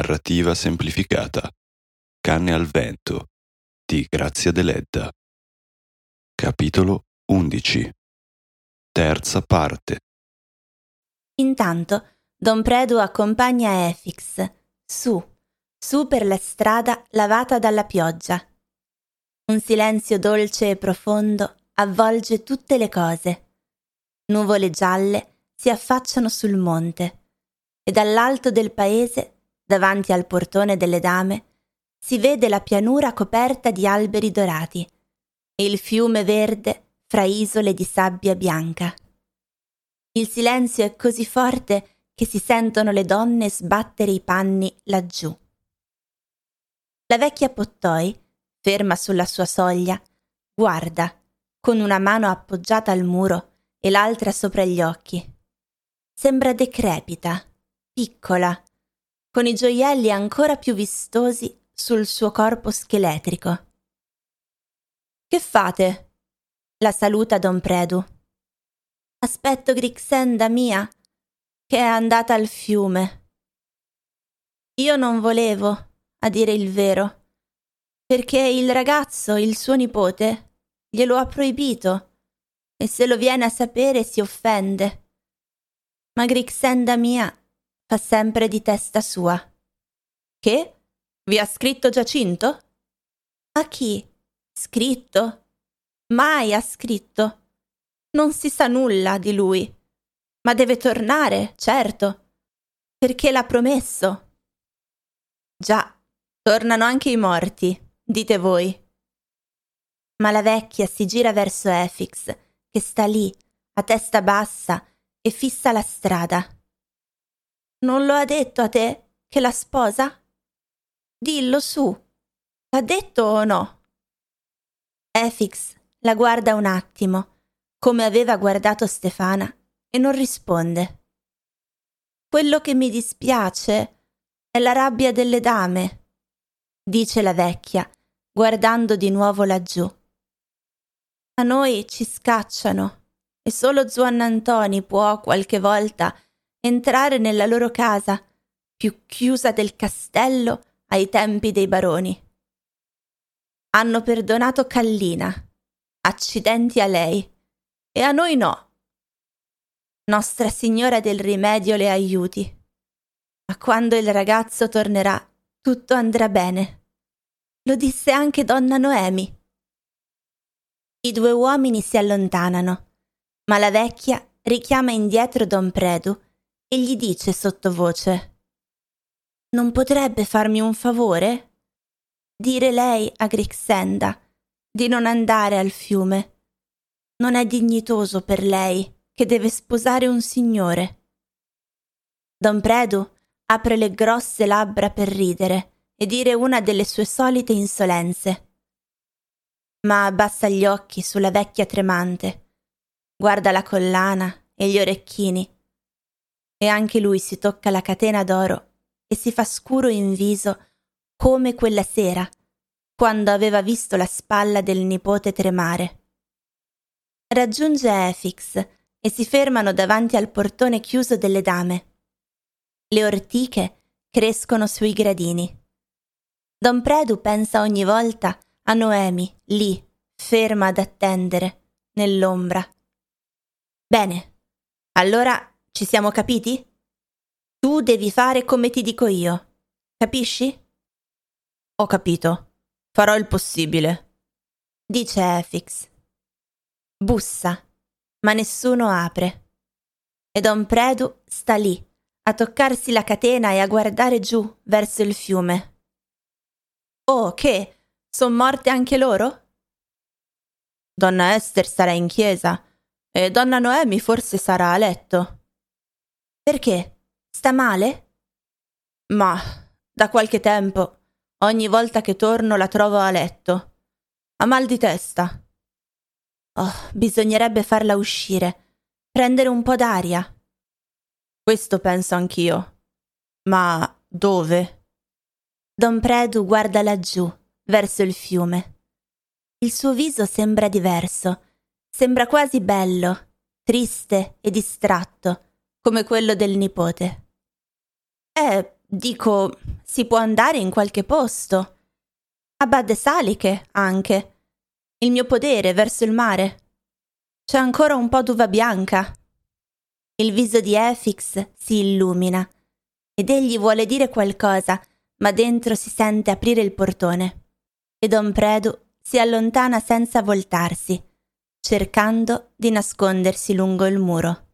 Narrativa semplificata. Canne al vento di Grazia Deledda. Capitolo 11. Terza parte. Intanto Don Predu accompagna Efix su, su per la strada lavata dalla pioggia. Un silenzio dolce e profondo avvolge tutte le cose. Nuvole gialle si affacciano sul monte e dall'alto del paese, davanti al portone delle dame, si vede la pianura coperta di alberi dorati e il fiume verde fra isole di sabbia bianca. Il silenzio è così forte che si sentono le donne sbattere i panni laggiù. La vecchia Pottoi, ferma sulla sua soglia, guarda, con una mano appoggiata al muro e l'altra sopra gli occhi. Sembra decrepita, piccola, con i gioielli ancora più vistosi sul suo corpo scheletrico. Che fate? La saluta Don Predu. Aspetto Grixenda mia, che è andata al fiume. Io non volevo, a dire il vero, perché il ragazzo, il suo nipote, glielo ha proibito e se lo viene a sapere si offende. Ma Grixenda mia fa sempre di testa sua. Che? Vi ha scritto Giacinto? A chi? Scritto? Mai ha scritto. Non si sa nulla di lui ma deve tornare, certo, perché l'ha promesso. Già, tornano anche i morti, dite voi. Ma la vecchia si gira verso Efix, che sta lì, a testa bassa, e fissa la strada. Non lo ha detto a te che la sposa? Dillo su. L'ha detto o no? Efix la guarda un attimo, come aveva guardato Stefana, e non risponde. Quello che mi dispiace è la rabbia delle dame, dice la vecchia, guardando di nuovo laggiù. A noi ci scacciano e solo Zuannantoni può qualche volta entrare nella loro casa, più chiusa del castello ai tempi dei baroni. Hanno perdonato Kallina, accidenti a lei, e a noi no. Nostra Signora del Rimedio le aiuti. Ma quando il ragazzo tornerà, tutto andrà bene. Lo disse anche donna Noemi. I due uomini si allontanano, ma la vecchia richiama indietro don Predu e gli dice sottovoce Non potrebbe farmi un favore? Dire lei a Grixenda di non andare al fiume. Non è dignitoso per lei che deve sposare un signore. Don Predu apre le grosse labbra per ridere e dire una delle sue solite insolenze. Ma abbassa gli occhi sulla vecchia tremante, guarda la collana e gli orecchini, e anche lui si tocca la catena d'oro e si fa scuro in viso come quella sera, quando aveva visto la spalla del nipote tremare. Raggiunge Efix e si fermano davanti al portone chiuso delle dame. Le ortiche crescono sui gradini. Don Predu pensa ogni volta a Noemi, lì, ferma ad attendere, nell'ombra. Bene, allora ci siamo capiti? Tu devi fare come ti dico io, capisci? Ho capito, farò il possibile, dice Efix. Bussa ma nessuno apre. E Don Predu sta lì, a toccarsi la catena e a guardare giù verso il fiume. Oh, che? Son morte anche loro? Donna Esther sarà in chiesa e donna Noemi forse sarà a letto. Perché? Sta male? Ma da qualche tempo, ogni volta che torno la trovo a letto. Ha mal di testa. Oh, bisognerebbe farla uscire, prendere un po' d'aria. Questo penso anch'io. Ma dove? Don Predu guarda laggiù, verso il fiume. Il suo viso sembra diverso, sembra quasi bello, triste e distratto, come quello del nipote. È dico, si può andare in qualche posto. A Bad Saliche, anche. Il mio podere verso il mare. C'è ancora un po' d'uva bianca. Il viso di Efix si illumina ed egli vuole dire qualcosa, ma dentro si sente aprire il portone. E Don Predu si allontana senza voltarsi, cercando di nascondersi lungo il muro.